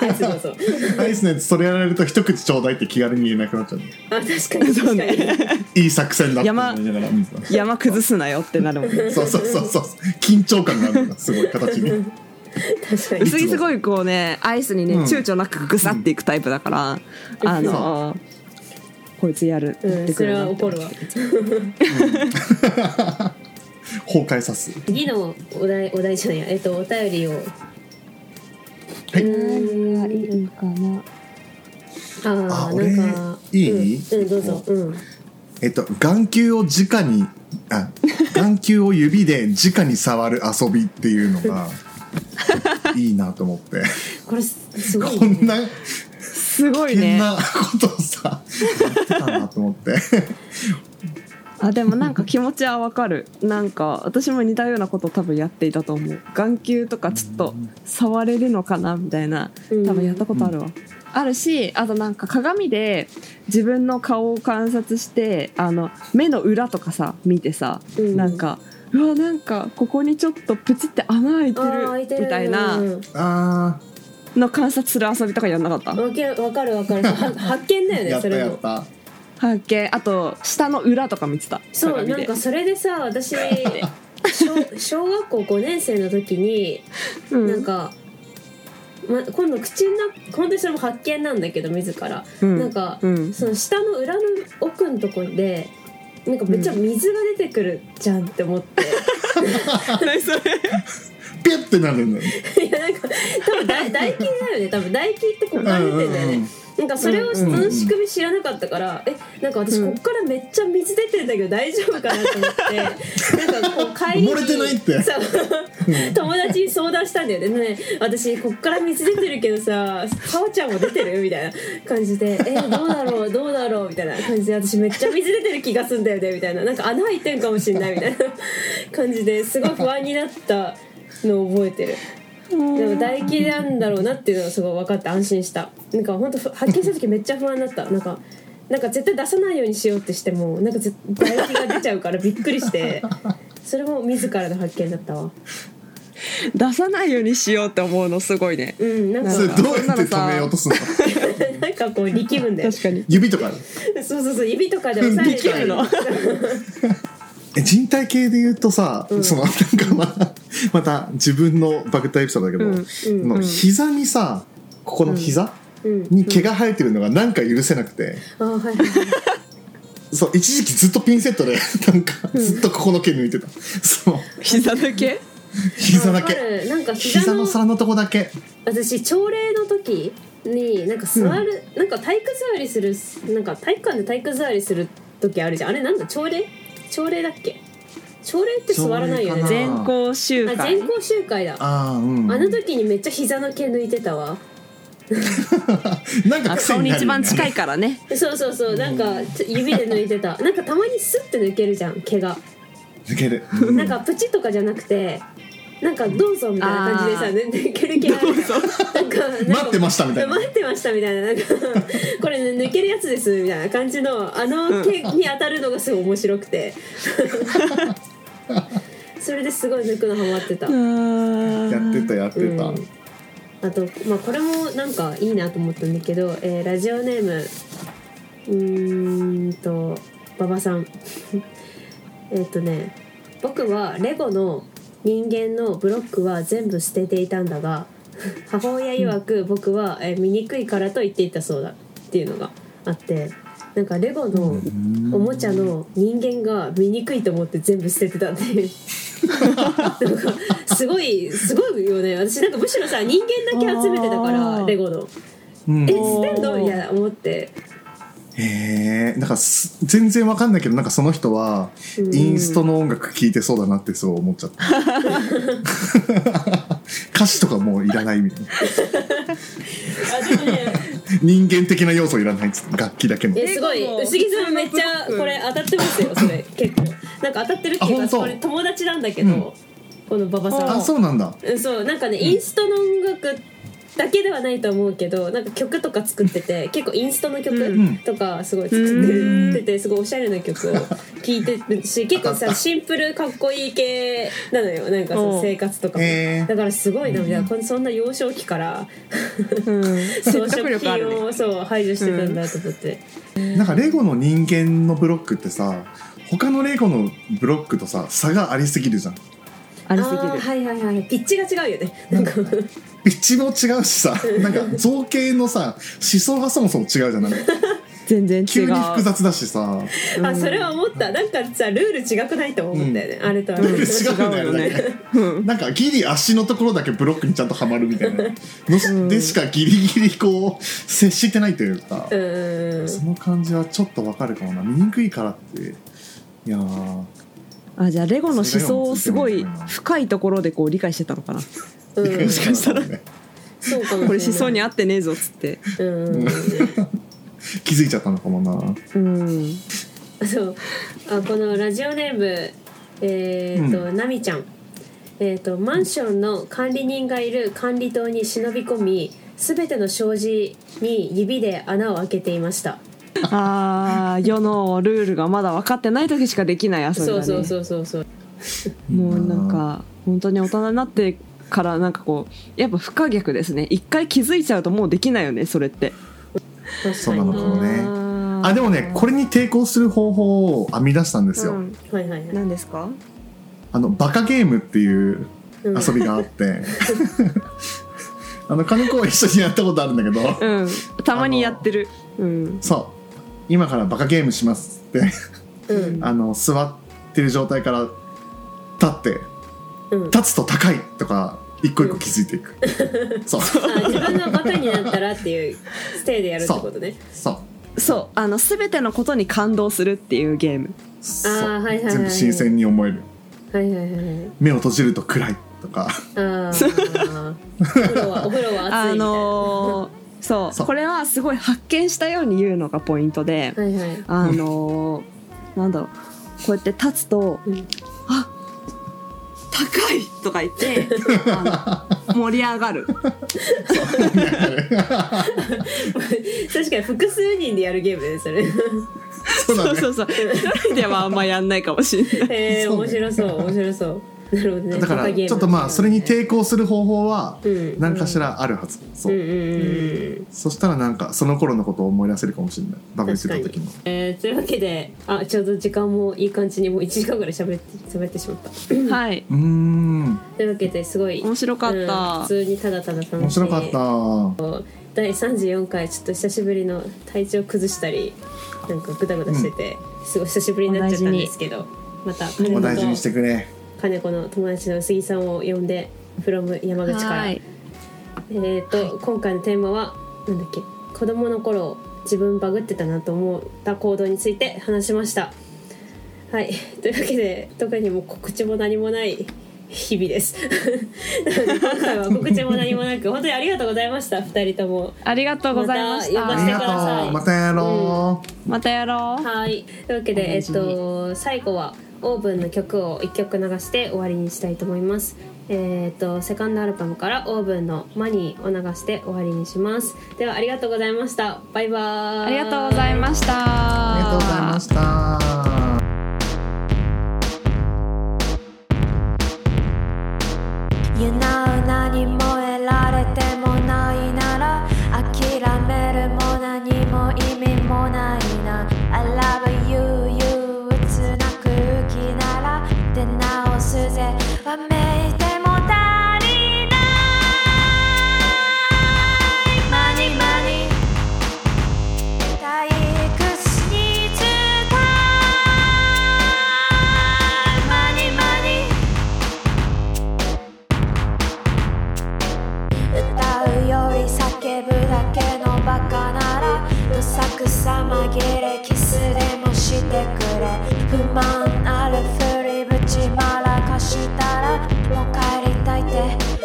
Speaker 1: アイスどうぞ。
Speaker 2: アイスのやつそれやられると一口ちょうだいって気軽に言えなくなっちゃう。
Speaker 1: あ確かに
Speaker 3: そうね。
Speaker 2: いい作戦だ
Speaker 3: 山山崩すなよってなるもんね。
Speaker 2: そうそうそうそう。緊張感があるんだすごい形に。
Speaker 1: に確かに。
Speaker 3: 薄着すごいこうねアイスにね、
Speaker 2: うん。
Speaker 3: 躊躇なくぐさっていくタイプだから、あのこいつやる、
Speaker 1: うんそれは怒るわ。
Speaker 2: 崩壊さす。
Speaker 1: 次のお題お題じゃないや。えっとお便りを。
Speaker 2: はい
Speaker 3: 何がいいかな。
Speaker 1: ああなんか
Speaker 2: いい？
Speaker 1: うん、うん、どうぞ。うん。
Speaker 2: えっと眼球を直にあ眼球を指で直に触る遊びっていうのが いいなと思って。
Speaker 1: これすすごい
Speaker 2: こんな
Speaker 3: すごいね。
Speaker 2: 変なことをさやってたなと思って。
Speaker 3: あでもなんか気持ちはわかる。なんか私も似たようなことを多分やっていたと思う。眼球とかちょっと触れるのかなみたいな。
Speaker 1: うん。
Speaker 3: 多分やったことあるわ、あるしあとなんか鏡で自分の顔を観察してあの目の裏とかさ見てさ、
Speaker 1: うん。
Speaker 3: なんかうわなんかここにちょっとプチって穴開いて
Speaker 1: る
Speaker 3: る。みたいな。
Speaker 1: うん。
Speaker 2: あ
Speaker 3: の観察する遊びとかやんなかった？
Speaker 1: わけわかるわかる。は発見だよ
Speaker 2: ーやった
Speaker 1: ねそれも。
Speaker 2: やった。
Speaker 3: 発見。あと下の裏とか見てた？
Speaker 1: そうなんかそれでさ私小 小学校5年生の時に
Speaker 3: うん。
Speaker 1: なんか、ま、今度口の中本当にそれも発見なんだけど自ら、
Speaker 3: うん。
Speaker 1: なんか、
Speaker 3: うん。
Speaker 1: その下の裏の奥のところでなんかめっちゃ水が出てくるじゃんって思って、
Speaker 3: 何それ？
Speaker 2: ピュッてなるんだよ。
Speaker 1: いやなんか多分だ唾液だよね。多分唾液ってここから出てんだよね、
Speaker 2: うんうんうん。
Speaker 1: なんかそれをそ
Speaker 3: うん
Speaker 1: の仕組み知らなかったから、えなんか私こっからめっちゃ水出てるんだけど大丈夫かなと思って。なんかこう帰りに
Speaker 2: 漏れてないって。
Speaker 1: そう。友達に相談したんだよね。ねえ私こっから水出てるけどさかおちゃんも出てるみたいな感じでえどうだろうどうだろうみたいな感じで私めっちゃ水出てる気がすんだよねみたいな。なんか穴開いてんかもしんないみたいな感じですごい不安になったのを覚えてる。でも唾液なんだろうなっていうのがすごい分かって安心した。なんか本当発見した時めっちゃ不安だった。なんかなんか絶対出さないようにしようってしてもなんかぜ唾液が出ちゃうからびっくりして。それも自らの発見だったわ。
Speaker 3: 出さないようにしようって思うのすごいね。
Speaker 1: うんなんか。
Speaker 2: それどうやって止めようとするの？
Speaker 1: なんかこう力むんだよ
Speaker 3: 確かに。
Speaker 2: 指とか
Speaker 1: そうそうそう指とかで押さえて
Speaker 3: 力むの？
Speaker 2: え 人体系で言うとさ、そのなんかまたまた自分のバグったエピソードだけど、
Speaker 3: うん
Speaker 2: あの膝にさここの膝
Speaker 1: うん。
Speaker 2: に毛が生えてるのがなんか許せなくて、そう一時期ずっとピンセットで なんかずっとここの毛抜いてた、そう。
Speaker 3: 膝だけ
Speaker 2: 膝だけ
Speaker 1: なんか膝
Speaker 2: 膝
Speaker 1: の
Speaker 2: の皿のとこだけ。
Speaker 1: 私朝礼の時になんか座る、なんか体育座りするなんか体育館で体育座りする時あるじゃん。あれなんだ？朝礼？朝礼だっけ？朝礼って座らないよね。
Speaker 3: 全校集
Speaker 1: あ
Speaker 3: 会
Speaker 1: 全校集会だ。あ
Speaker 2: うん
Speaker 1: の時にめっちゃ膝の毛抜いてたわ。
Speaker 2: なんか
Speaker 3: あ
Speaker 2: 癖になるよね。
Speaker 3: 顔に一番近いからね。
Speaker 1: そうそうそう。なんか指で抜いてた。なんかたまにスッて抜けるじゃん毛が。
Speaker 2: 抜ける。
Speaker 1: なんかプチとかじゃなくてなんかどうぞみたいな感じでさ
Speaker 3: あ
Speaker 1: 抜抜ける毛ある。なんかなんか
Speaker 2: 待ってましたみたいな。
Speaker 1: 待ってましたみたいな。なんかこれ、ね、抜けるやつですみたいな感じのあの毛に当たるのがすごい面白くて。それですごい抜くのハマってた、
Speaker 2: やってたやってた、
Speaker 1: うん。あと、まあ、これもなんかいいなと思ったんだけど、えーラジオネーム。うーんと馬場さん。えっとね僕はレゴの人間のブロックは全部捨てていたんだが 母親曰く僕は、えー醜いからと言っていたそうだっていうのがあってなんかレゴのおもちゃの人間が醜いと思って全部捨ててたっていう。なんかすごいすごいよね。私なんかむしろさ人間だけ集めてたからレゴの。
Speaker 2: うん。
Speaker 1: え捨てんの？みたいな思って
Speaker 2: へえなんかす全然わかんないけどなんかその人は
Speaker 1: うん。
Speaker 2: インストの音楽聴いてそうだなってそう思っちゃった。歌詞とかもういらないみたいな。人間的な要素いらないっつって楽器だけの。
Speaker 1: えすごい。薄木さんめっちゃこれ当たってますよそれ結構。なんか当たってるっていうか
Speaker 2: あ本当？
Speaker 1: これ友達なんだけど、
Speaker 2: うん。
Speaker 1: この馬場さん
Speaker 2: あそうなんだ。
Speaker 1: うんそう。なんかねインストの音楽だけではないと思うけどなんか曲とか作ってて結構インストの曲
Speaker 2: ん。
Speaker 1: とかすごい作ってるっててすごいおしゃれな曲を 聴いてるし結構さシンプルかっこいい系なのよ。なんかさ
Speaker 3: おう。
Speaker 1: 生活とかも。だからすごいなみたいなこんそんな幼少期から装
Speaker 3: 得
Speaker 1: 飾品
Speaker 3: 力あるね。
Speaker 1: をそう排除してたんだと思って。
Speaker 2: なんかレゴの人間のブロックってさ他のレゴのブロックとさ差がありすぎるじゃん
Speaker 3: ありすぎる。
Speaker 1: はいはいはい。ピッチが違うよね。なんか。
Speaker 2: ピッチも違うしさなんか造形のさ思想がそもそも違うじゃんなんか
Speaker 3: 全然違う。
Speaker 2: 急に複雑だしさ。
Speaker 1: あそれは思った。なんかさルール違くないと思ったよね、あれとは。
Speaker 2: ルール違うんだよね。
Speaker 3: うん。
Speaker 2: なんかギリ足のところだけブロックにちゃんとはまるみたいな。のでしかギリギリこう接してないというか。
Speaker 1: う、ーん。
Speaker 2: その感じはちょっとわかるかもな。見にくいからって。いやー
Speaker 3: あじゃあレゴの思想をすごい深いところでこう理解してたのかな。
Speaker 1: うん。
Speaker 2: もしかしたらね。
Speaker 1: そうかも
Speaker 3: これ思想に合ってねえぞっつって。
Speaker 1: うん。
Speaker 2: 気づいちゃったのかもな。
Speaker 3: うん。
Speaker 1: そう。あこのラジオネームえっ、と、なみちゃん。えっ、とマンションの管理人がいる管理棟に忍び込み全ての障子に指で穴を開けていました
Speaker 3: あー世のルールがまだ分かってない時しかできない遊びだね。
Speaker 1: そうそうそうそう。そう
Speaker 3: もうなんか本当に大人になってからなんかこうやっぱ不可逆ですね。一回気づいちゃうともうできないよねそれって。
Speaker 1: 確
Speaker 2: そうなのかもね。
Speaker 3: あ
Speaker 2: でもねこれに抵抗する方法を編み出したんですよ、
Speaker 3: うん。
Speaker 1: はいはいはい。
Speaker 3: 何ですか？
Speaker 2: あのバカゲームっていう
Speaker 1: うん。
Speaker 2: 遊びがあって、あの金子は一緒にやったことあるんだけど、
Speaker 3: うん。たまにやってる。うん。
Speaker 2: そう今からバカゲームしますって
Speaker 1: うん。
Speaker 2: あの座ってる状態から立って
Speaker 1: うん。
Speaker 2: 立つと高いとか一個一個気づいていく、そう。
Speaker 1: あ自分がバカになったらっていうステイでやるってことね。
Speaker 2: そう。
Speaker 3: そう。あの全てのことに感動するっていうゲーム。
Speaker 2: そう。
Speaker 1: あーはいはいはい
Speaker 2: 全部新鮮に思える。
Speaker 1: はいはいはいはい。
Speaker 2: 目を閉じると暗いとか。
Speaker 1: ああ お風呂はお風呂は暑いみたいな、
Speaker 3: あのーそう。
Speaker 2: そう。
Speaker 3: これはすごい発見したように言うのがポイントで、
Speaker 1: はいはい。
Speaker 3: あのーなんだろう。こうやって立つと
Speaker 1: うん「
Speaker 3: あ高い!」とか言ってあの盛り上がる。
Speaker 1: 確かに複数人でやるゲームですそれ。
Speaker 2: そう
Speaker 3: そうそうそう。一人ではあんまやんないかもしれない。
Speaker 1: へえ
Speaker 2: そうね
Speaker 1: 面白そう面白そうなるほどね。
Speaker 2: だからちょっとまあそれに抵抗する方法は
Speaker 1: うん。
Speaker 2: 何かしらあるはず、そう。うん
Speaker 1: うんうんうん。
Speaker 2: そしたらなんかその頃のことを思い出せるかもしれない。バグってた時の
Speaker 1: えー、というわけであちょうど時間もいい感じにもう1時間ぐらい喋って喋ってしまった。
Speaker 3: はい。
Speaker 2: うーん。
Speaker 1: というわけですごい
Speaker 3: 面白かった。
Speaker 1: うん普通にただただ楽しい。
Speaker 2: 面白かった。
Speaker 1: 第34回ちょっと久しぶりの体調崩したりなんかグダグダしてて、すごい久しぶりになっちゃったんですけどまた
Speaker 2: お大事にして
Speaker 1: と
Speaker 2: くれ
Speaker 1: 金子の友達の薄木さんを呼んで from 山口から、
Speaker 3: はい。
Speaker 1: えーと、今回のテーマはなんだっけ子供の頃自分バグってたなと思った行動について話しました。はい。というわけで特にもう告知も何もない日々です。今回は告知も何もなく本当にありがとうございました。2人とも。
Speaker 3: ありがとうございまし
Speaker 1: また呼ばせてください。
Speaker 2: またやろう、
Speaker 3: またやろう。
Speaker 1: はい。というわけでえっと最後はオーブンの曲を1曲流して終わりにしたいと思います。えっとセカンドアルバムからオーブンの「マニー」を流して終わりにします。ではありがとうございました。バイバーイ。
Speaker 3: ありがとうございました。
Speaker 2: ありがとうございました。
Speaker 4: 草紛れキスでもしてくれ。不満あるふりぶちまらかしたらもう帰りたいって。